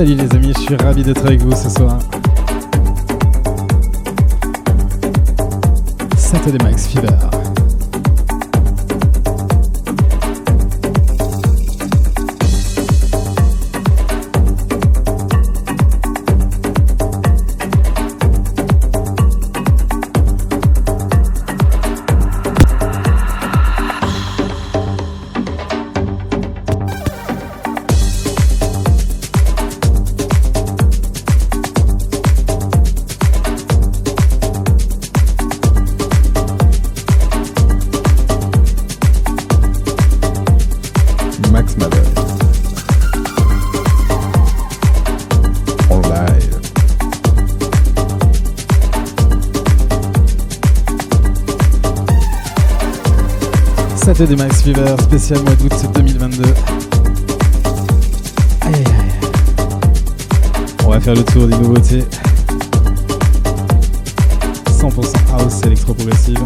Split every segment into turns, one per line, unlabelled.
Salut les amis, je suis ravi d'être avec vous ce soir. nouveauté Max Fever, spécial mois d'août 2022. On va faire le tour des nouveautés. 100% house électro-progressive.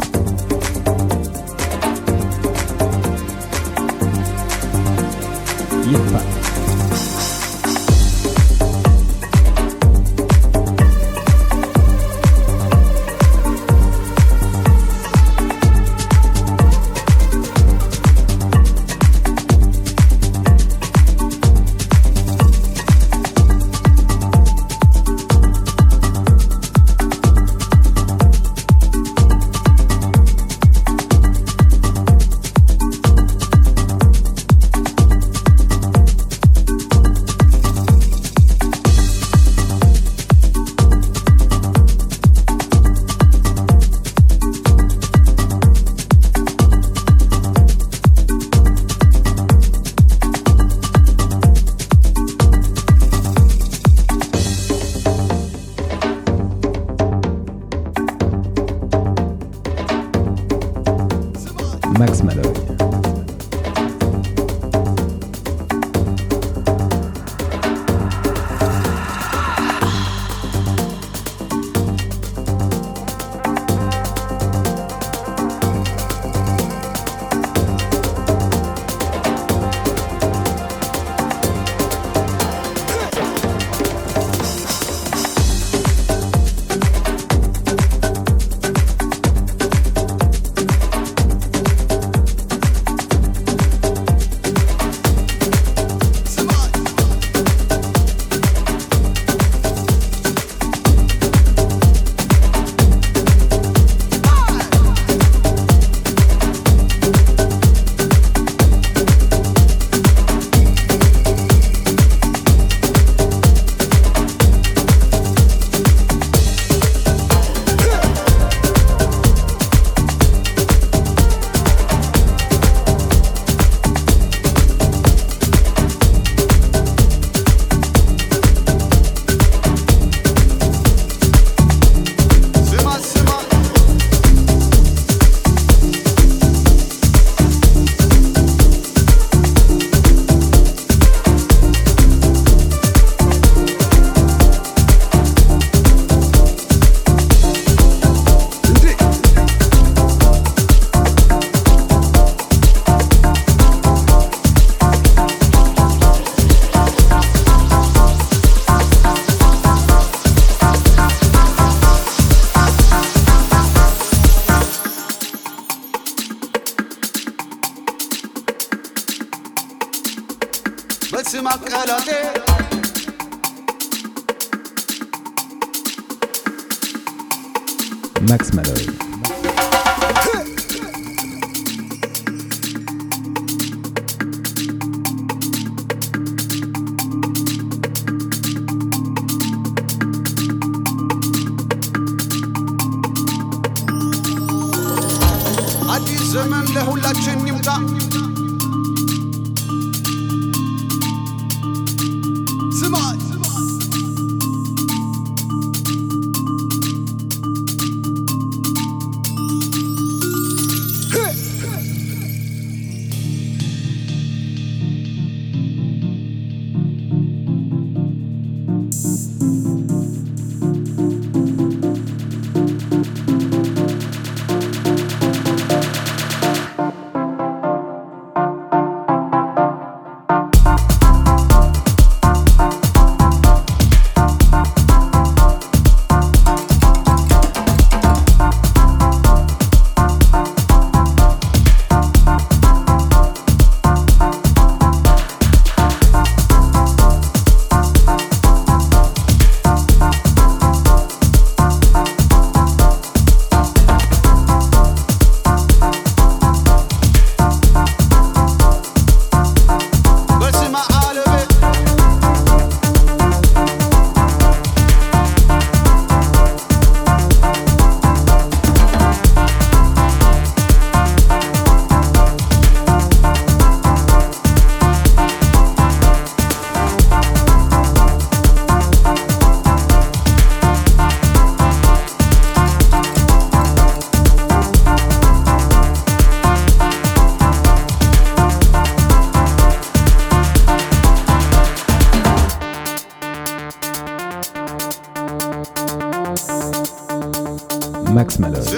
Tanzmelodie.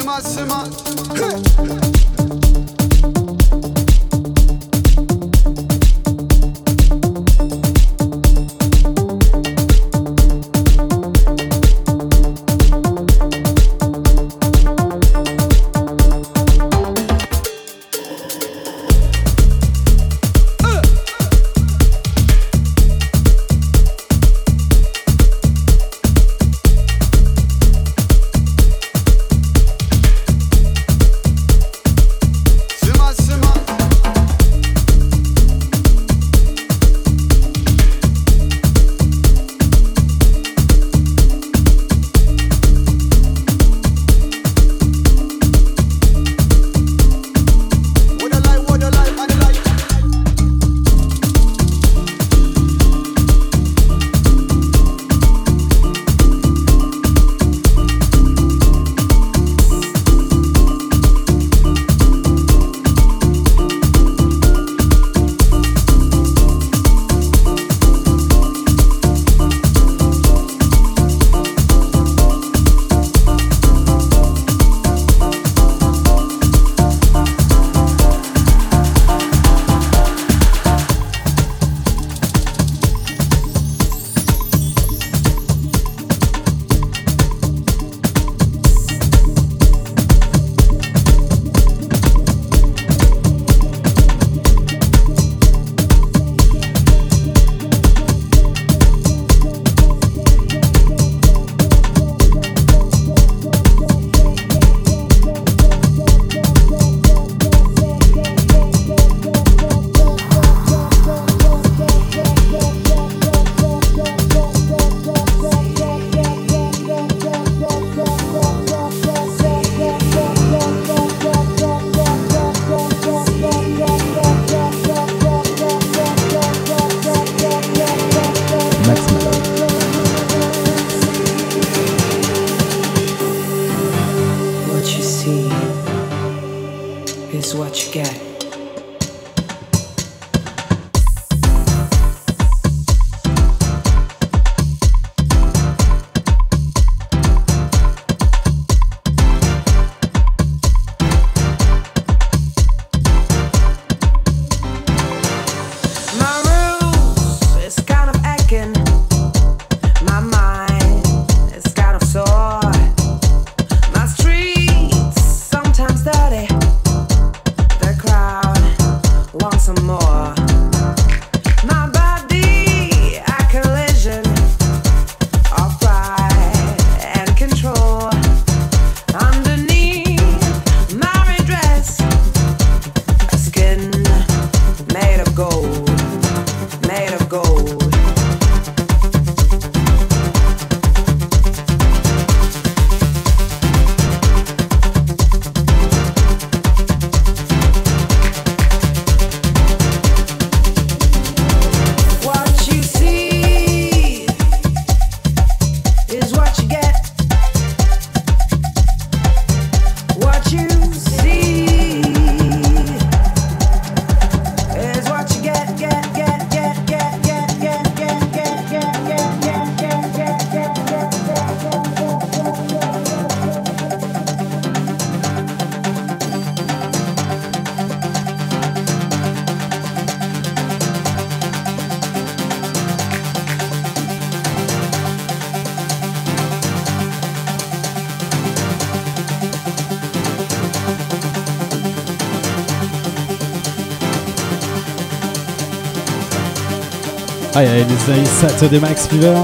Aïe aïe les amis, de Max Fever.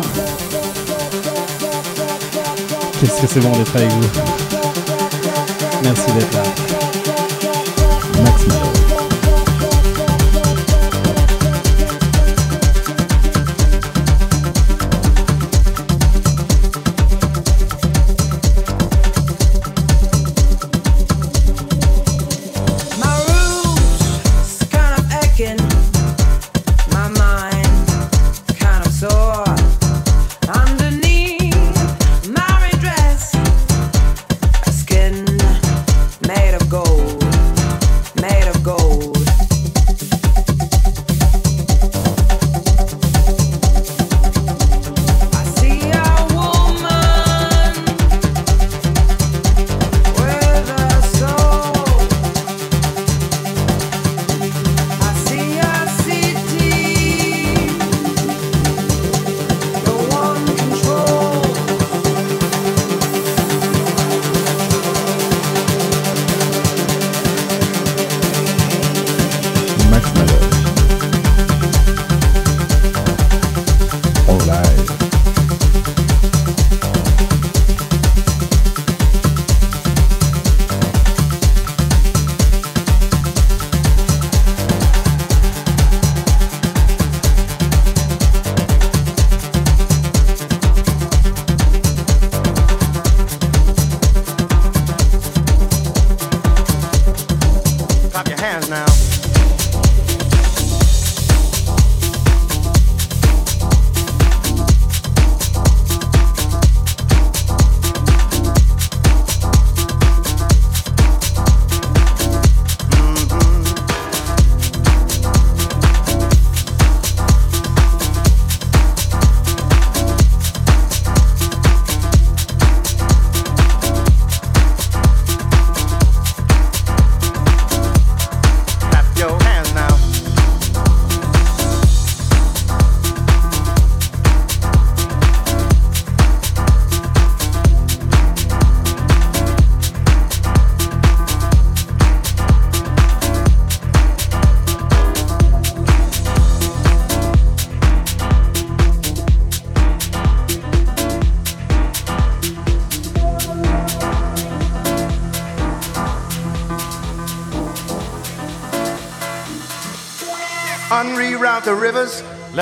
Qu'est-ce que c'est bon d'être avec vous. Merci d'être là.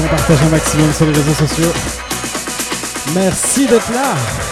Toujours, un maximum sur les réseaux sociaux. Merci d'être là.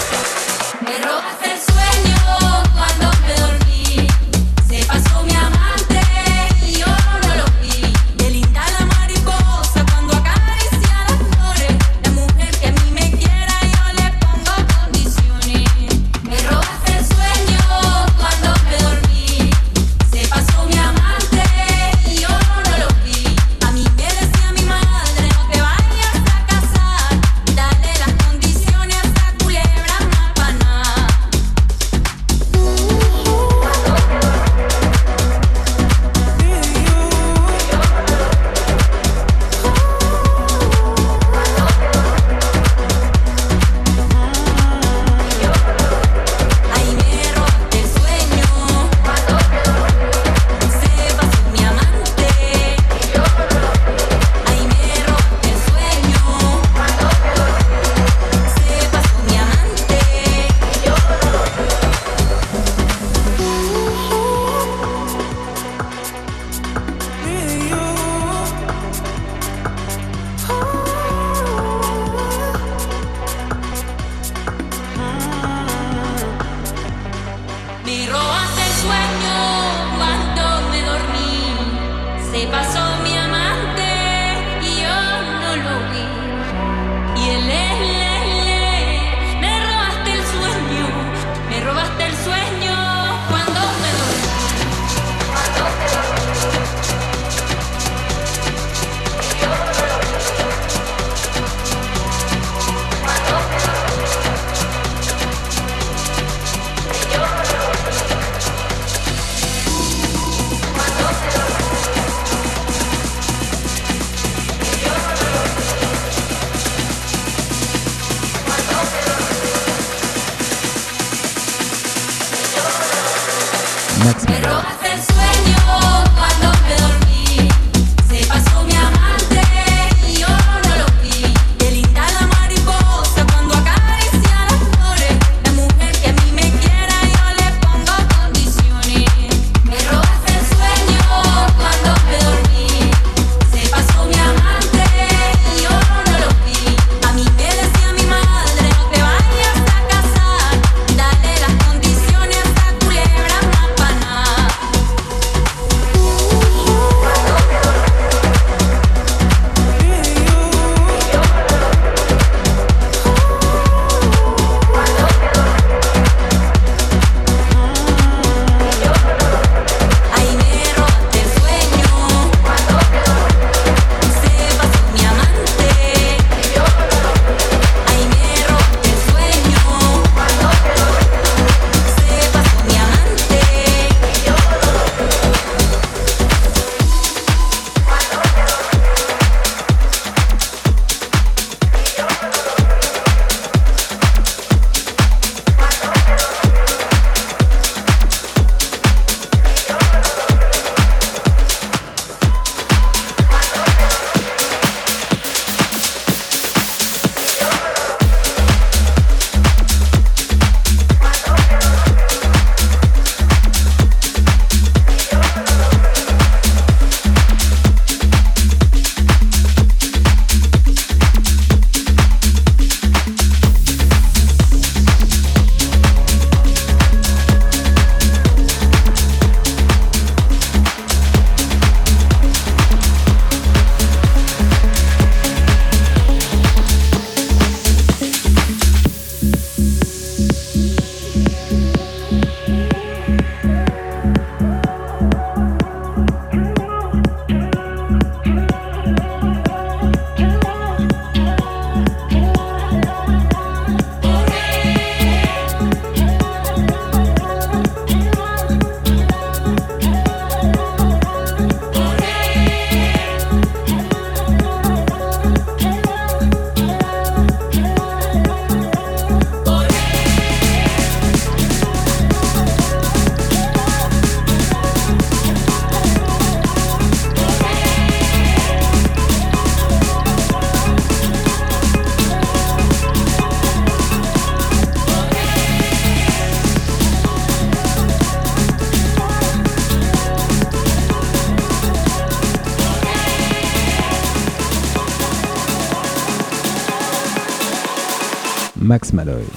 Maloy.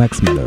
Max Müller.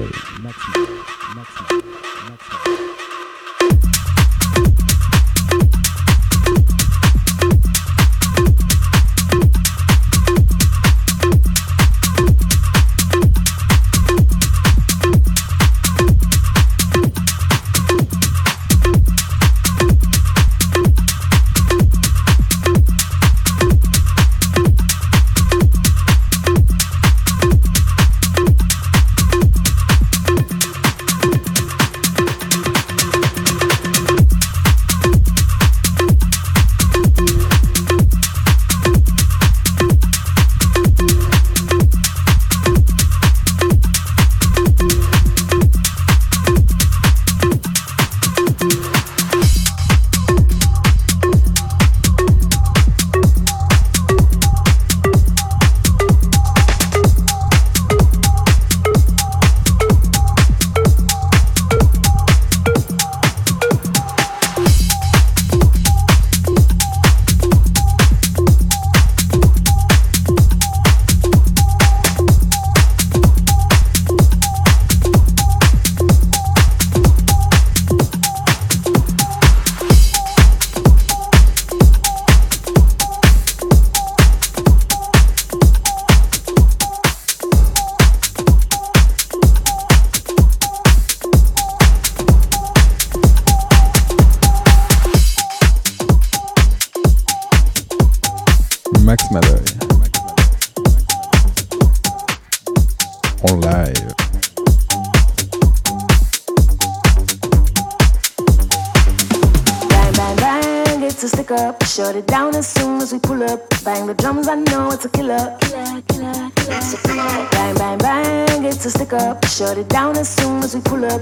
Bang, bang, bang, it's a stick up. Shut it down as soon as we pull up.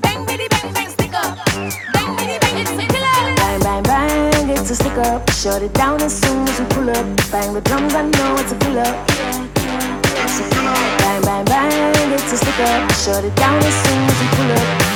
Bang, biddy bang, bang, stick up. Bang, biddy bang, it's a killer.
Bang, bang, bang, it's a stick up. Shut it down as soon as we pull up. Bang the drums, I know it's a pull up. Bang, bang, bang, it's a stick up. Shut it down as soon as we pull up.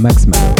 Maxman.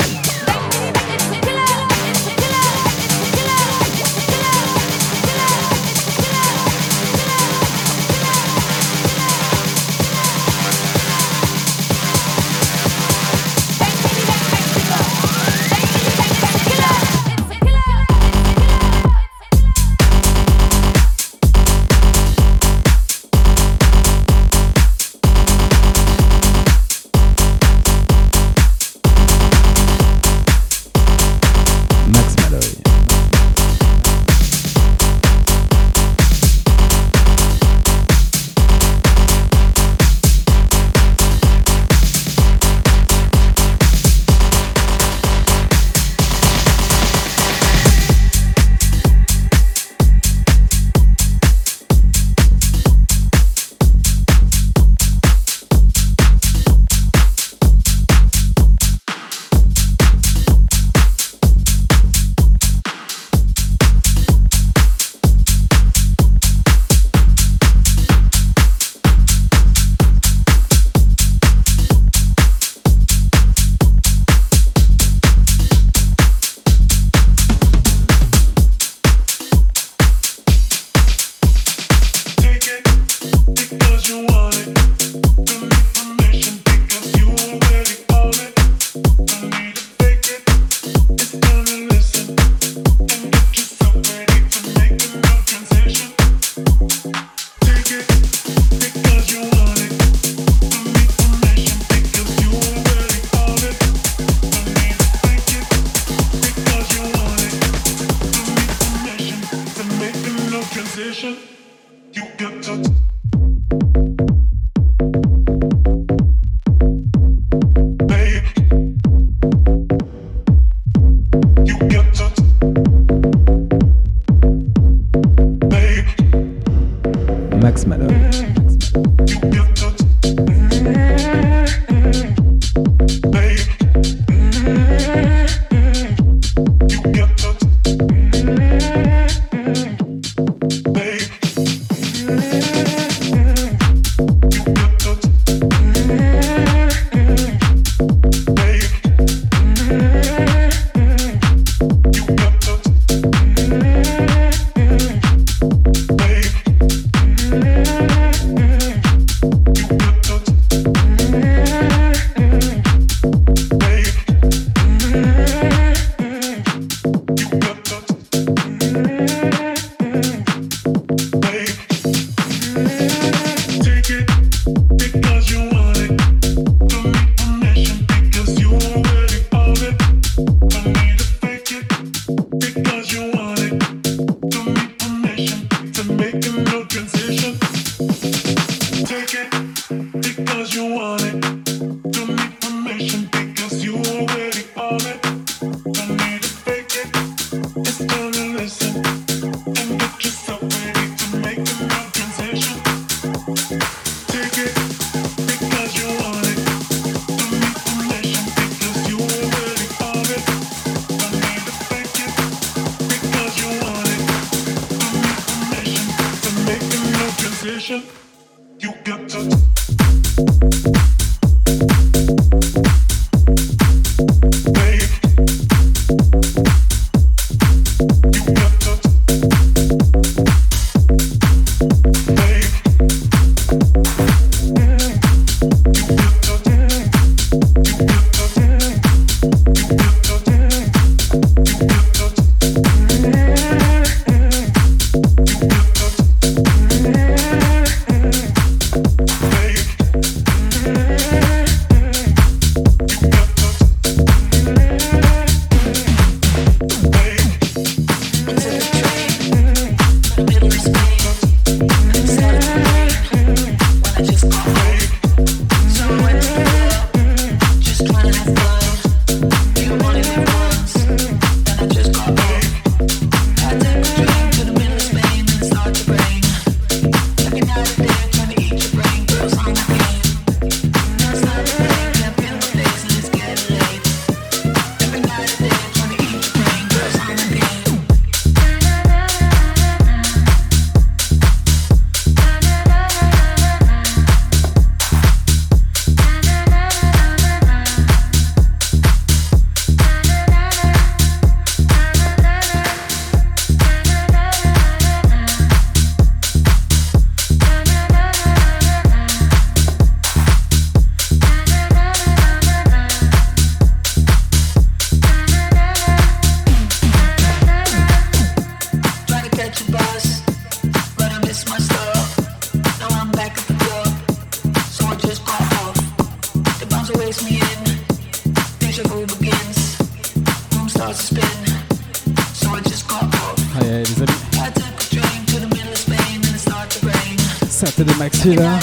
celui-là.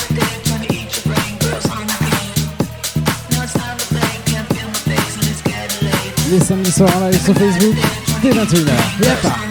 Les samedis soirs live sur Facebook dès pas.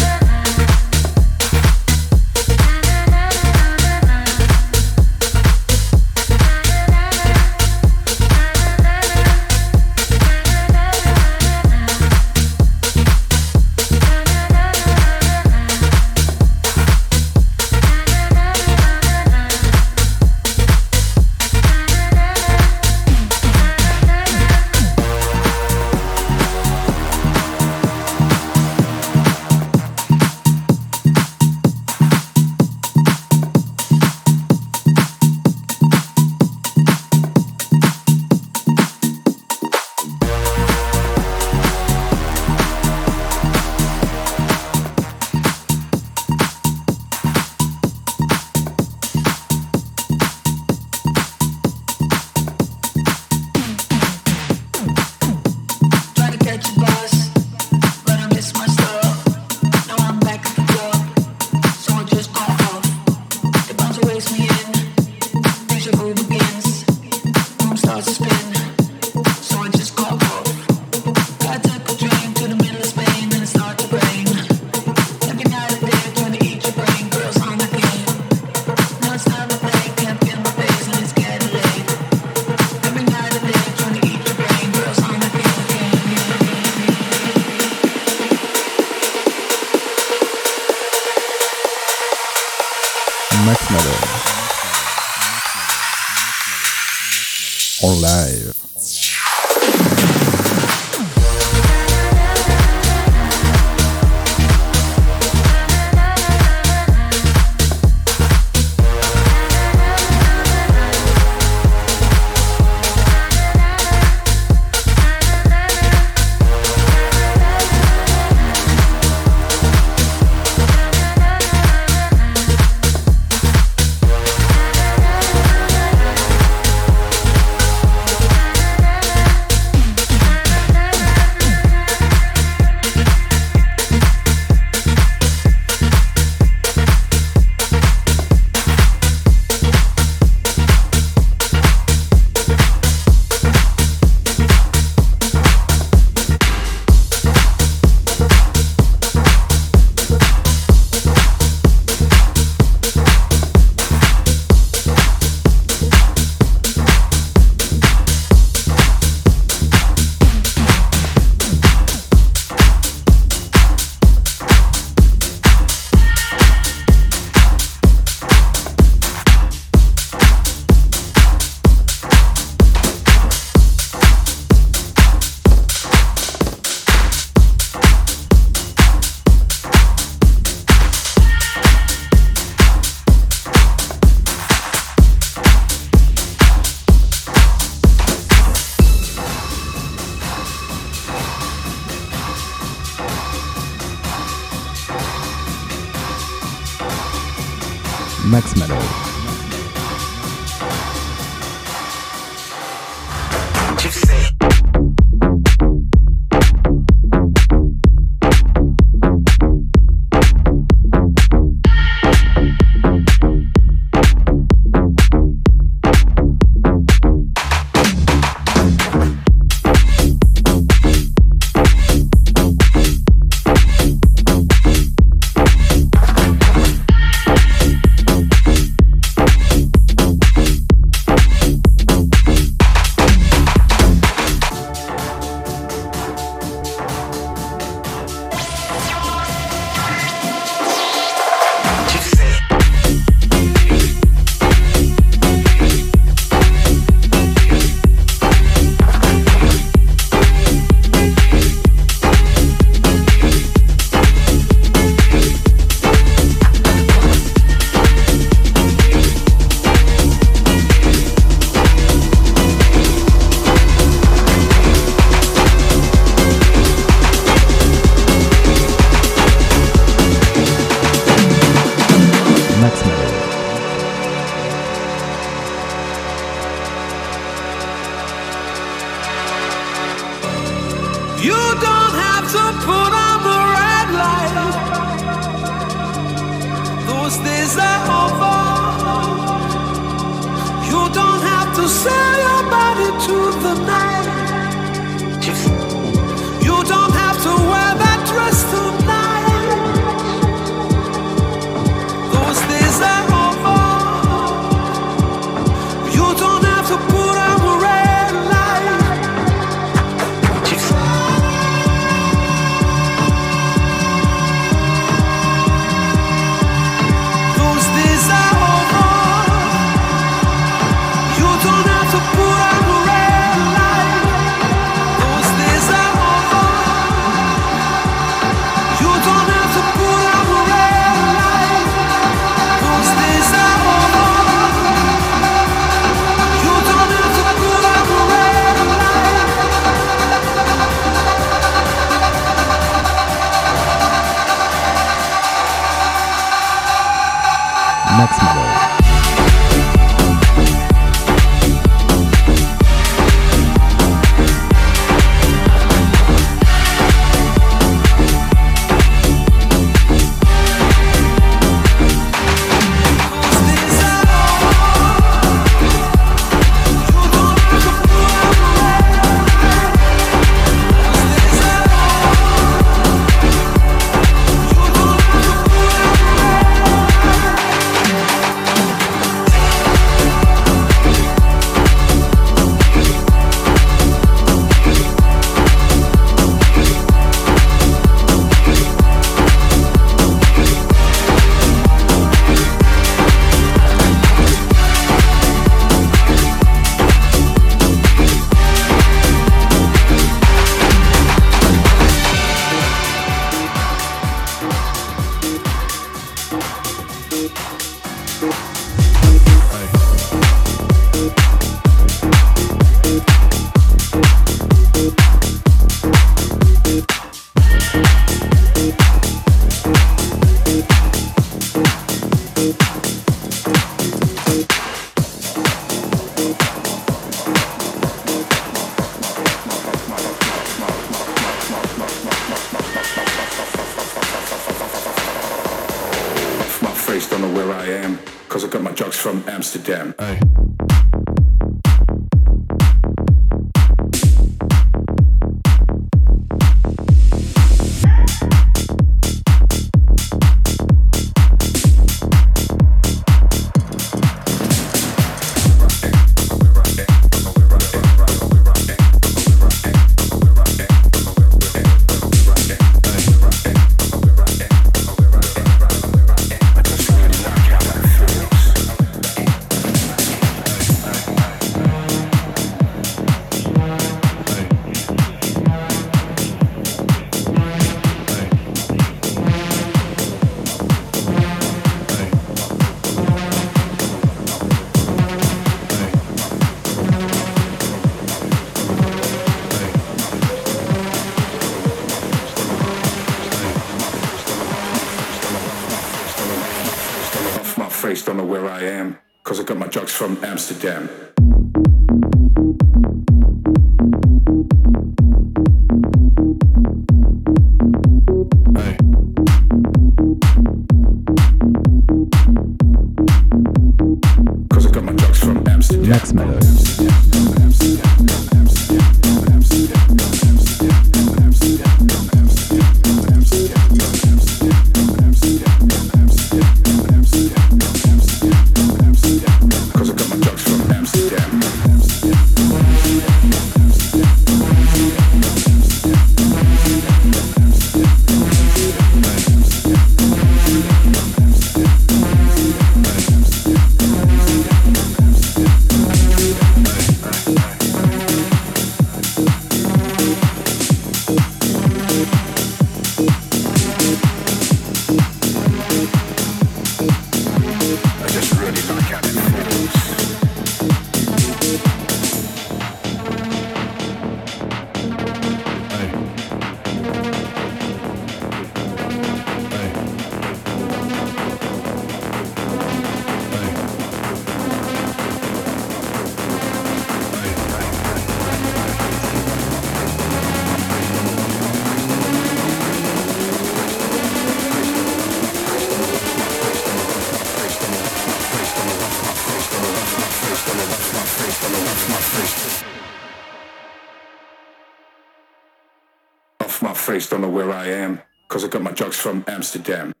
Amsterdam.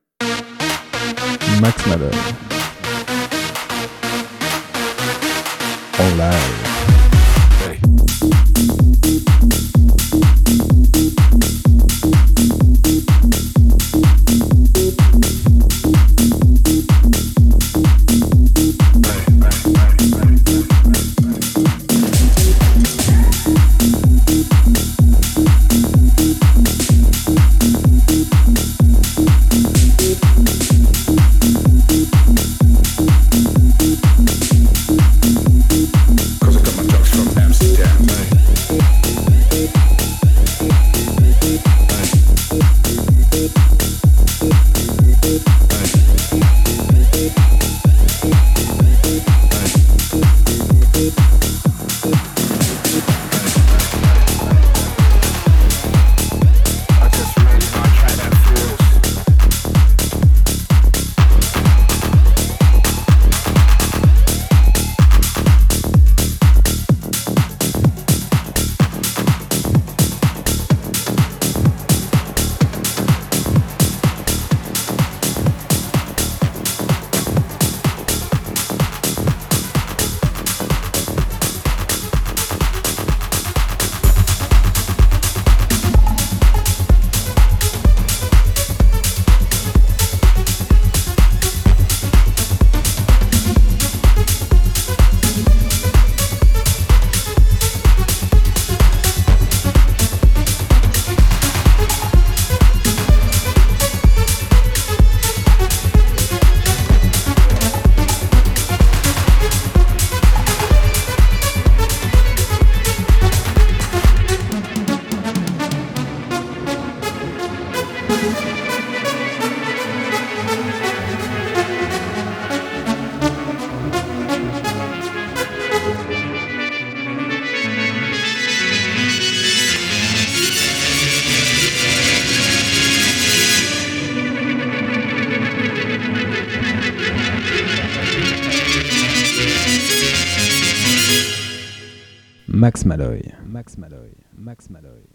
Max Malloy. Max Malloy.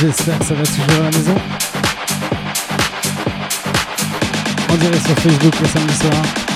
J'espère que ça va toujours à la maison. On dirait sur Facebook le samedi soir.